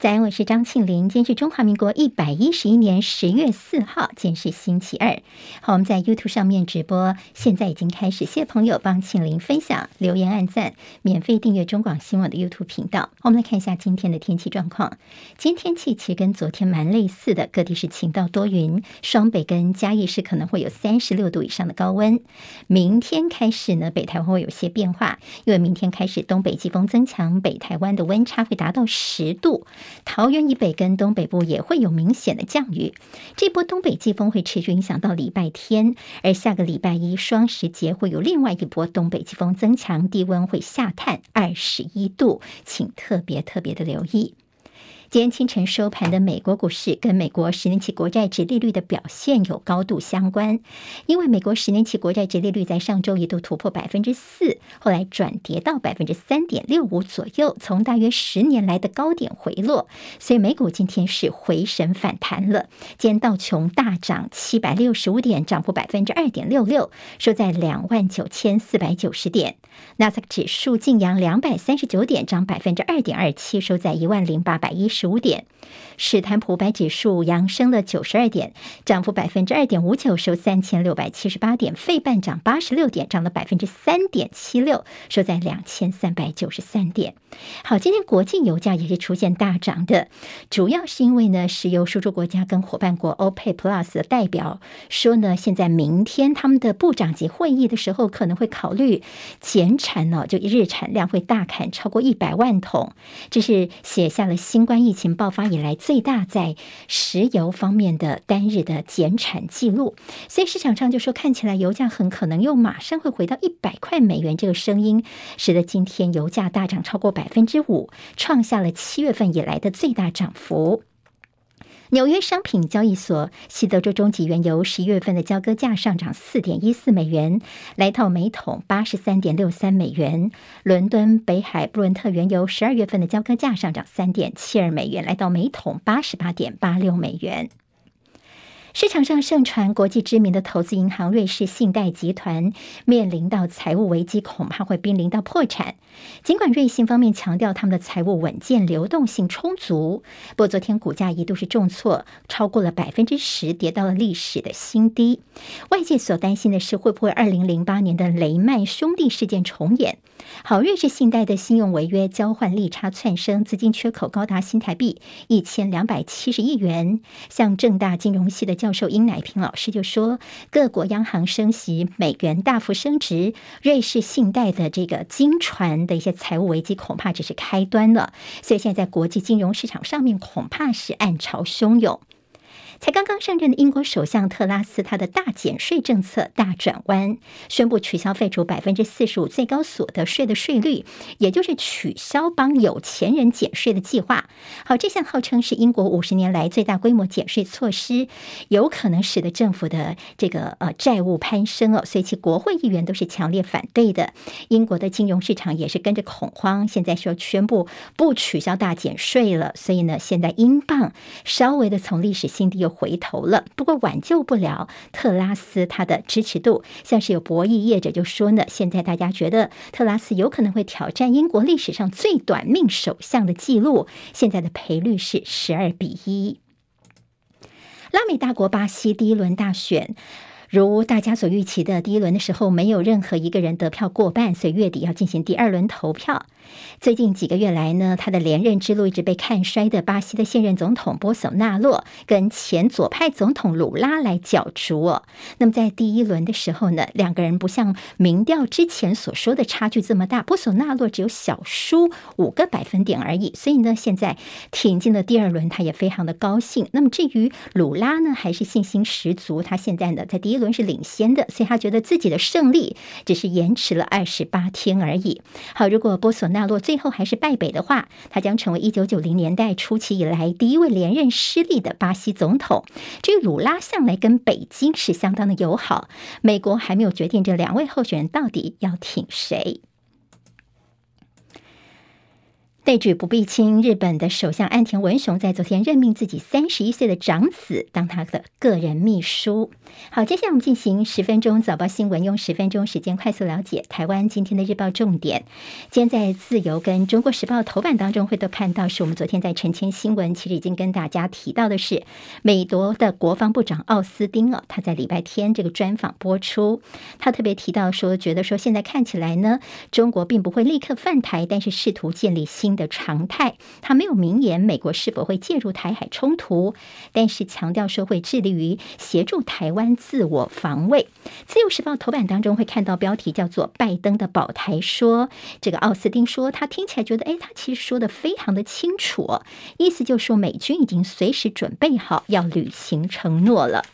早安，我是张庆玲。今天是中华民国一百一十一年十月四号，今天是星期二。好，我们在 YouTube 上面直播，现在已经开始。谢谢朋友帮庆玲分享、留言、按赞，免费订阅中广新闻的 YouTube 频道。我们来看一下今天的天气状况。今天天气其实跟昨天蛮类似的，各地是晴到多云，双北跟嘉义是可能会有三十六度以上的高温。明天开始呢，北台湾会有些变化，因为明天开始东北季风增强，北台湾的温差会达到十度。桃园以北跟东北部也会有明显的降雨，这波东北季风会持续影响到礼拜天，而下个礼拜一双十节会有另外一波东北季风增强，低温会下探二十一度，请特别特别的留意。今天清晨收盘的美国股市跟美国十年期国债殖利率的表现有高度相关，因为美国十年期国债殖利率在上周一度突破百分之四，后来转跌到百分之三点六五左右，从大约十年来的高点回落，所以美股今天是回神反弹了。今天道琼大涨七百六十五点，涨幅百分之二点六六，收在两万九千四百九十点。纳斯达克指数劲扬两百三十九点，涨百分之二点二七，收在一万零八百一十。十五点，史坦普白指数扬升了九十二点，涨幅百分之二点五九，收三千六百七十八点。费半涨八十六点，涨了百分之三点七六，收在两千三百九十三点。好，今天国际油价也是出现大涨的，主要是因为呢，石油输出国家跟伙伴国 OPEC Plus 的代表说呢，现在明天他们的部长级会议的时候，可能会考虑减产呢，就日产量会大砍超过一百万桶，这是写下了新冠疫疫情爆发以来最大在石油方面的单日的减产记录，所以市场上就说看起来油价很可能又马上会回到一百块美元，这个声音使得今天油价大涨超过百分之五，创下了七月份以来的最大涨幅。纽约商品交易所西德州中级原油十一月份的交割价上涨四点一四美元，来到每桶八十三点六三美元。伦敦北海布伦特原油十二月份的交割价上涨三点七二美元，来到每桶八十八点八六美元。市场上盛传，国际知名的投资银行瑞士信贷集团面临到财务危机，恐怕会濒临到破产。尽管瑞信方面强调他们的财务稳健、流动性充足，不过昨天股价一度是重挫，超过了百分之十，跌到了历史的新低。外界所担心的是，会不会二零零八年的雷曼兄弟事件重演？好，瑞士信贷的信用违约、交换利差窜升，资金缺口高达新台币一千两百七十亿元。像正大金融系的交教授殷乃平老师就说，各国央行升息，美元大幅升值，瑞士信贷的这个金船的一些财务危机恐怕只是开端了。所以现在国际金融市场上面，恐怕是暗潮汹涌。才刚刚上任的英国首相特拉斯，他的大减税政策大转弯，宣布取消废除百分之四十五最高所得税的税率，也就是取消帮有钱人减税的计划。好，这项号称是英国五十年来最大规模减税措施，有可能使得政府的这个呃债务攀升哦，所以其国会议员都是强烈反对的。英国的金融市场也是跟着恐慌，现在说宣布不取消大减税了，所以呢，现在英镑稍微的从历史新低又回头了，不过挽救不了特拉斯他的支持度。像是有博弈业者就说呢，现在大家觉得特拉斯有可能会挑战英国历史上最短命首相的记录，现在的赔率是十二比一。拉美大国巴西第一轮大选。如大家所预期的，第一轮的时候没有任何一个人得票过半，所以月底要进行第二轮投票。最近几个月来呢，他的连任之路一直被看衰的巴西的现任总统波索纳洛跟前左派总统鲁拉来角逐哦。那么在第一轮的时候呢，两个人不像民调之前所说的差距这么大，波索纳洛只有小输五个百分点而已。所以呢，现在挺进了第二轮，他也非常的高兴。那么至于鲁拉呢，还是信心十足，他现在呢在第一轮是领先的，所以他觉得自己的胜利只是延迟了二十八天而已。好，如果波索纳洛最后还是败北的话，他将成为一九九零年代初期以来第一位连任失利的巴西总统。至于鲁拉向来跟北京是相当的友好，美国还没有决定这两位候选人到底要挺谁。代举不避亲，日本的首相岸田文雄在昨天任命自己三十一岁的长子当他的个人秘书。好，接下来我们进行十分钟早报新闻，用十分钟时间快速了解台湾今天的日报重点。今天在自由跟中国时报头版当中会都看到，是我们昨天在晨间新闻其实已经跟大家提到的是，美国的国防部长奥斯汀哦，他在礼拜天这个专访播出，他特别提到说，觉得说现在看起来呢，中国并不会立刻犯台，但是试图建立新的常态，他没有明言美国是否会介入台海冲突，但是强调说会致力于协助台湾自我防卫。自由时报头版当中会看到标题叫做“拜登的保台说”，这个奥斯汀说他听起来觉得，哎，他其实说的非常的清楚，意思就是说美军已经随时准备好要履行承诺了。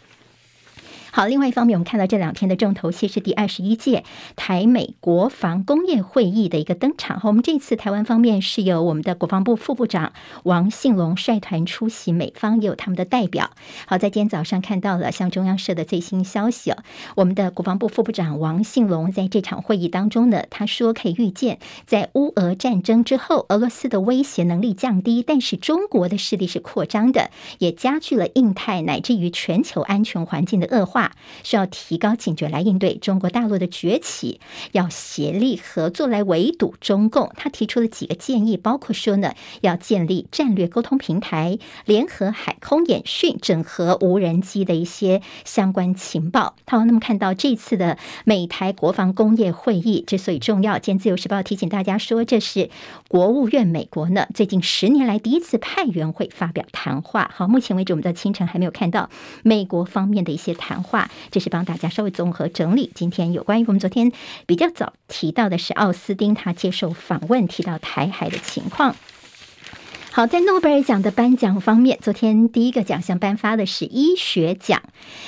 好，另外一方面，我们看到这两天的重头戏是第二十一届台美国防工业会议的一个登场。我们这次台湾方面是由我们的国防部副部长王信龙率团出席，美方也有他们的代表。好，在今天早上看到了像中央社的最新消息哦，我们的国防部副部长王信龙在这场会议当中呢，他说可以预见，在乌俄战争之后，俄罗斯的威胁能力降低，但是中国的势力是扩张的，也加剧了印太乃至于全球安全环境的恶化。需要提高警觉来应对中国大陆的崛起，要协力合作来围堵中共。他提出了几个建议，包括说呢，要建立战略沟通平台，联合海空演训，整合无人机的一些相关情报。好，那么看到这次的美台国防工业会议之所以重要，今天自由时报提醒大家说，这是国务院美国呢最近十年来第一次派员会发表谈话。好，目前为止我们在清晨还没有看到美国方面的一些谈话。这是帮大家稍微综合整理，今天有关于我们昨天比较早提到的是奥斯汀他接受访问提到台海的情况。好，在诺贝尔奖的颁奖方面，昨天第一个奖项颁发的是医学奖。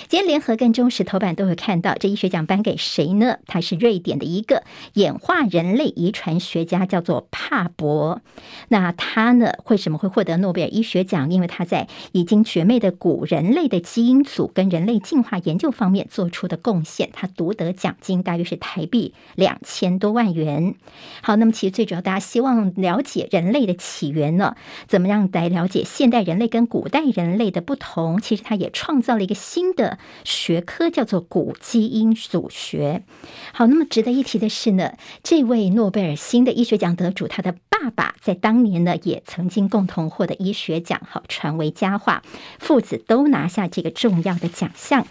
今天联合跟中时头版都会看到，这医学奖颁给谁呢？他是瑞典的一个演化人类遗传学家，叫做帕博。那他呢，为什么会获得诺贝尔医学奖？因为他在已经绝灭的古人类的基因组跟人类进化研究方面做出的贡献，他独得奖金大约是台币两千多万元。好，那么其实最主要，大家希望了解人类的起源呢？怎么样来了解现代人类跟古代人类的不同？其实他也创造了一个新的学科，叫做古基因组学。好，那么值得一提的是呢，这位诺贝尔新的医学奖得主，他的爸爸在当年呢也曾经共同获得医学奖，好，传为佳话，父子都拿下这个重要的奖项。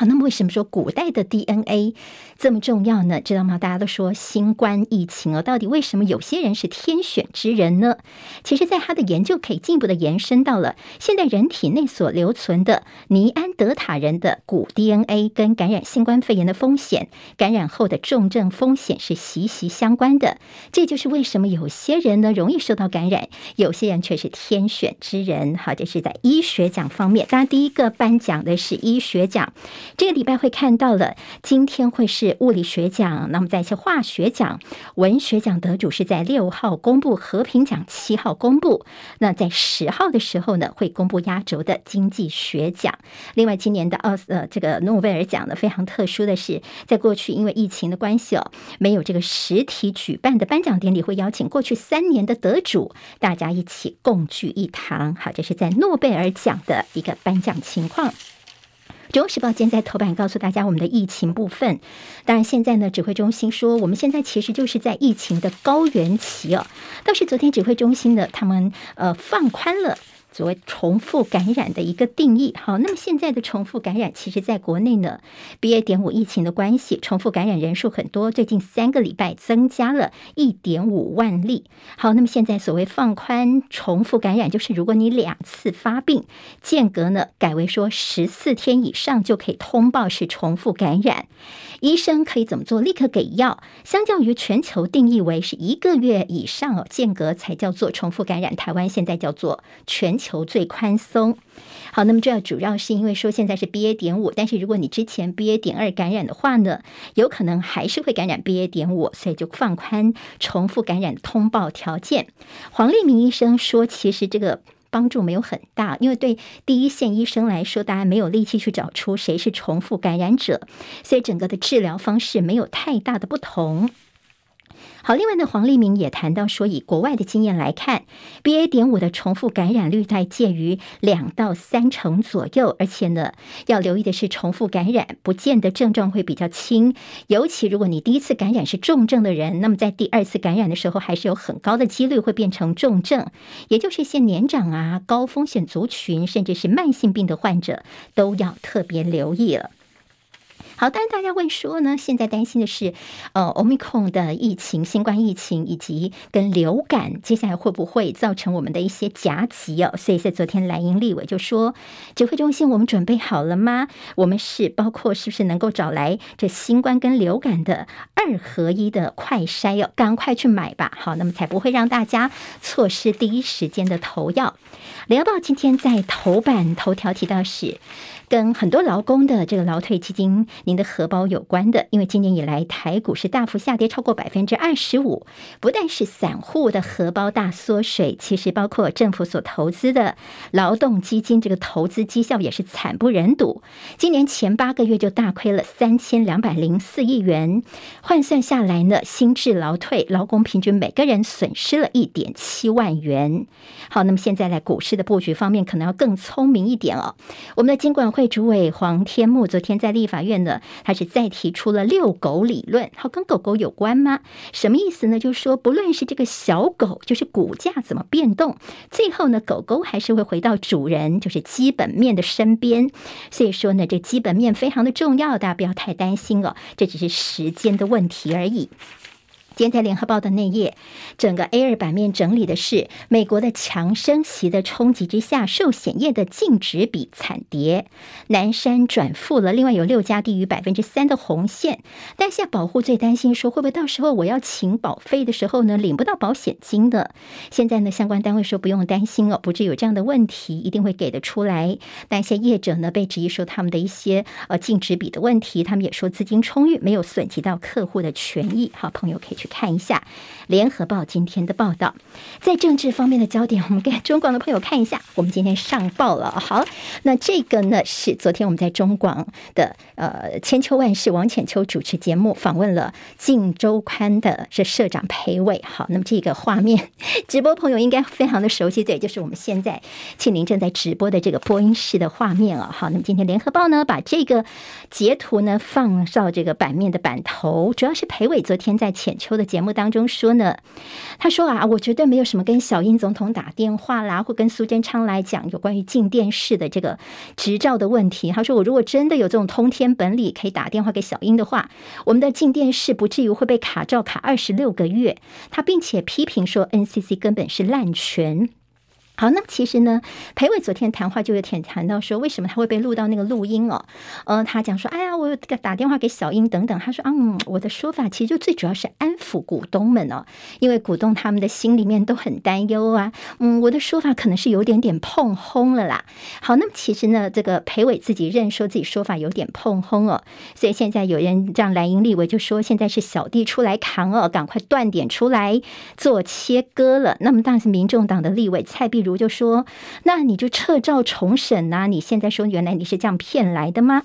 好，那么为什么说古代的 DNA 这么重要呢？知道吗？大家都说新冠疫情哦，到底为什么有些人是天选之人呢？其实，在他的研究可以进一步的延伸到了现在人体内所留存的尼安德塔人的古 DNA 跟感染新冠肺炎的风险、感染后的重症风险是息息相关的。这就是为什么有些人呢容易受到感染，有些人却是天选之人。好，这是在医学奖方面，当然第一个颁奖的是医学奖。这个礼拜会看到了，今天会是物理学奖，那么在一些化学奖、文学奖得主是在六号公布，和平奖七号公布，那在十号的时候呢，会公布压轴的经济学奖。另外，今年的奥呃这个诺贝尔奖呢，非常特殊的是，在过去因为疫情的关系哦，没有这个实体举办的颁奖典礼，会邀请过去三年的得主，大家一起共聚一堂。好，这是在诺贝尔奖的一个颁奖情况。《中时报》今天在头版告诉大家，我们的疫情部分。当然，现在呢，指挥中心说，我们现在其实就是在疫情的高原期哦。倒是昨天指挥中心的，他们呃放宽了。所谓重复感染的一个定义，好，那么现在的重复感染，其实在国内呢，BA. 点五疫情的关系，重复感染人数很多，最近三个礼拜增加了一点五万例。好，那么现在所谓放宽重复感染，就是如果你两次发病，间隔呢改为说十四天以上就可以通报是重复感染，医生可以怎么做？立刻给药。相较于全球定义为是一个月以上哦，间隔才叫做重复感染，台湾现在叫做全。求最宽松，好，那么这主要是因为说现在是 BA 点五，但是如果你之前 BA 点二感染的话呢，有可能还是会感染 BA 点五，所以就放宽重复感染通报条件。黄立明医生说，其实这个帮助没有很大，因为对第一线医生来说，大家没有力气去找出谁是重复感染者，所以整个的治疗方式没有太大的不同。好，另外呢，黄立明也谈到说，以国外的经验来看，BA. 点五的重复感染率在介于两到三成左右，而且呢，要留意的是，重复感染不见得症状会比较轻，尤其如果你第一次感染是重症的人，那么在第二次感染的时候，还是有很高的几率会变成重症，也就是一些年长啊、高风险族群，甚至是慢性病的患者，都要特别留意了。好，当然大家会说呢，现在担心的是，呃，Omicron 的疫情、新冠疫情以及跟流感，接下来会不会造成我们的一些夹击哦？所以在昨天，蓝营立委就说，指挥中心，我们准备好了吗？我们是包括是不是能够找来这新冠跟流感的二合一的快筛哦？赶快去买吧，好，那么才不会让大家错失第一时间的投药。联合报今天在头版头条提到是。跟很多劳工的这个劳退基金，您的荷包有关的，因为今年以来台股是大幅下跌超过百分之二十五，不但是散户的荷包大缩水，其实包括政府所投资的劳动基金，这个投资绩效也是惨不忍睹。今年前八个月就大亏了三千两百零四亿元，换算下来呢，新制劳退劳工平均每个人损失了一点七万元。好，那么现在在股市的布局方面，可能要更聪明一点哦。我们的金管会。会主委黄天牧昨天在立法院呢，他是再提出了遛狗理论，好，跟狗狗有关吗？什么意思呢？就是说，不论是这个小狗，就是股价怎么变动，最后呢，狗狗还是会回到主人，就是基本面的身边。所以说呢，这基本面非常的重要，大家不要太担心哦，这只是时间的问题而已。今天在联合报的内页，整个 A 二版面整理的是美国的强升息的冲击之下，寿险业的净值比惨跌，南山转负了。另外有六家低于百分之三的红线，但现在保护最担心说，会不会到时候我要请保费的时候呢，领不到保险金的？现在呢，相关单位说不用担心哦，不至于有这样的问题，一定会给得出来。但一些业者呢，被质疑说他们的一些呃净值比的问题，他们也说资金充裕，没有损及到客户的权益。好，朋友可以去。看一下《联合报》今天的报道，在政治方面的焦点，我们给中广的朋友看一下。我们今天上报了，好，那这个呢是昨天我们在中广的呃千秋万世王浅秋主持节目，访问了《靖周刊》的是社长裴伟。好，那么这个画面，直播朋友应该非常的熟悉，对，就是我们现在庆林正在直播的这个播音室的画面啊。好，那么今天《联合报》呢把这个截图呢放到这个版面的版头，主要是裴伟昨天在浅秋的节目当中说呢，他说啊，我绝对没有什么跟小英总统打电话啦，或跟苏贞昌来讲有关于进电视的这个执照的问题。他说，我如果真的有这种通天本领，可以打电话给小英的话，我们的进电视不至于会被卡照卡二十六个月。他并且批评说，NCC 根本是滥权。好，那其实呢，裴伟昨天谈话就有点谈到说，为什么他会被录到那个录音哦？呃，他讲说，哎呀，我打电话给小英等等。他说，嗯，我的说法其实就最主要是安抚股东们哦，因为股东他们的心里面都很担忧啊。嗯，我的说法可能是有点点碰轰了啦。好，那么其实呢，这个裴伟自己认说自己说法有点碰轰哦，所以现在有人让蓝营立委就说，现在是小弟出来扛哦，赶快断点出来做切割了。那么当时民众党的立委蔡壁如。就说，那你就撤照重审呐、你现在说原来你是这样骗来的吗？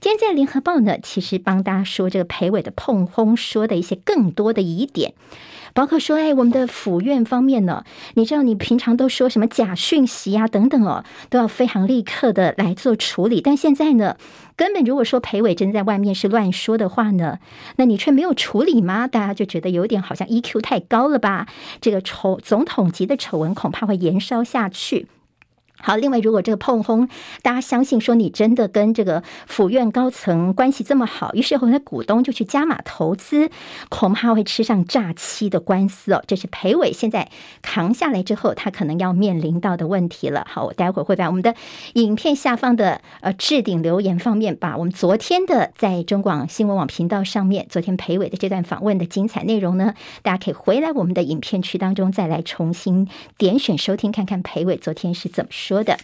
今天在联合报呢，其实帮大家说这个裴伟的碰轰说的一些更多的疑点，包括说，哎，我们的府院方面呢，你知道你平常都说什么假讯息啊等等哦，都要非常立刻的来做处理，但现在呢？根本如果说裴伟真在外面是乱说的话呢，那你却没有处理吗？大家就觉得有点好像 EQ 太高了吧？这个丑总统级的丑闻恐怕会延烧下去。好，另外，如果这个碰轰，大家相信说你真的跟这个府院高层关系这么好，于是后来股东就去加码投资，恐怕会吃上诈欺的官司哦。这是裴伟现在扛下来之后，他可能要面临到的问题了。好，我待会儿会在我们的影片下方的呃置顶留言方面，把我们昨天的在中广新闻网频道上面昨天裴伟的这段访问的精彩内容呢，大家可以回来我们的影片区当中再来重新点选收听，看看裴伟昨天是怎么说。说的。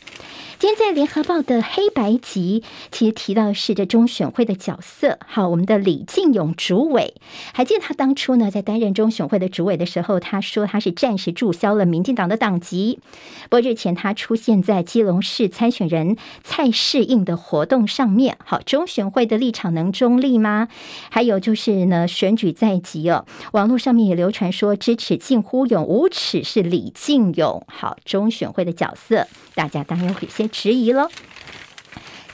今天在联合报的黑白集，其实提到是这中选会的角色。好，我们的李进勇主委，还记得他当初呢，在担任中选会的主委的时候，他说他是暂时注销了民进党的党籍。不过日前他出现在基隆市参选人蔡适应的活动上面。好，中选会的立场能中立吗？还有就是呢，选举在即哦，网络上面也流传说支持近乎勇，无耻是李进勇。好，中选会的角色，大家当然会先迟疑喽。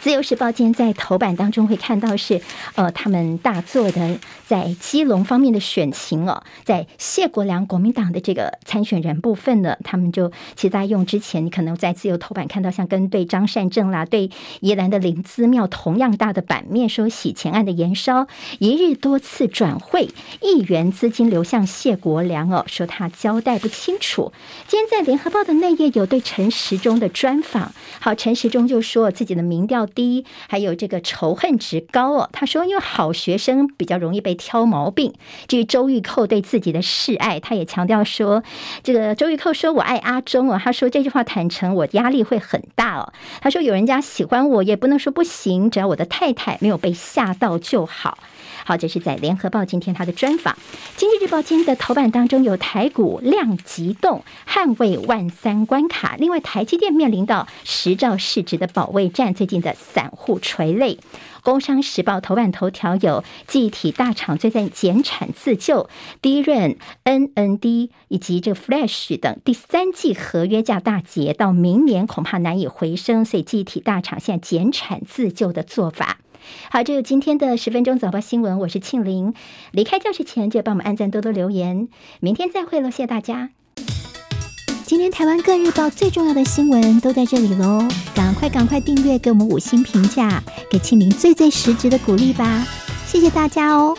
自由时报今天在头版当中会看到是，呃，他们大做的在基隆方面的选情哦，在谢国良国民党的这个参选人部分呢，他们就其实在用之前，你可能在自由头版看到像跟对张善政啦，对宜兰的林资妙同样大的版面，说洗钱案的延烧，一日多次转会亿元资金流向谢国良哦，说他交代不清楚。今天在联合报的内页有对陈时中的专访，好，陈时中就说自己的民调。低，还有这个仇恨值高哦。他说，因为好学生比较容易被挑毛病。至于周玉蔻对自己的示爱，他也强调说，这个周玉蔻说我爱阿忠哦。他说这句话坦诚，我压力会很大哦。他说有人家喜欢我，也不能说不行，只要我的太太没有被吓到就好。好，这是在联合报今天他的专访。经济日报今天的头版当中有台股量急动，捍卫万三关卡。另外，台积电面临到十兆市值的保卫战，最近的散户垂泪。工商时报头版头条有记忆体大厂最近减产自救低润、NND 以及这个 Flash 等第三季合约价大跌，到明年恐怕难以回升，所以记忆体大厂现在减产自救的做法。好，这有今天的十分钟早报新闻，我是庆玲。离开教室前，就帮我们按赞、多多留言。明天再会喽，谢谢大家。今天台湾各日报最重要的新闻都在这里喽，赶快赶快订阅，给我们五星评价，给庆玲最最实质的鼓励吧，谢谢大家哦。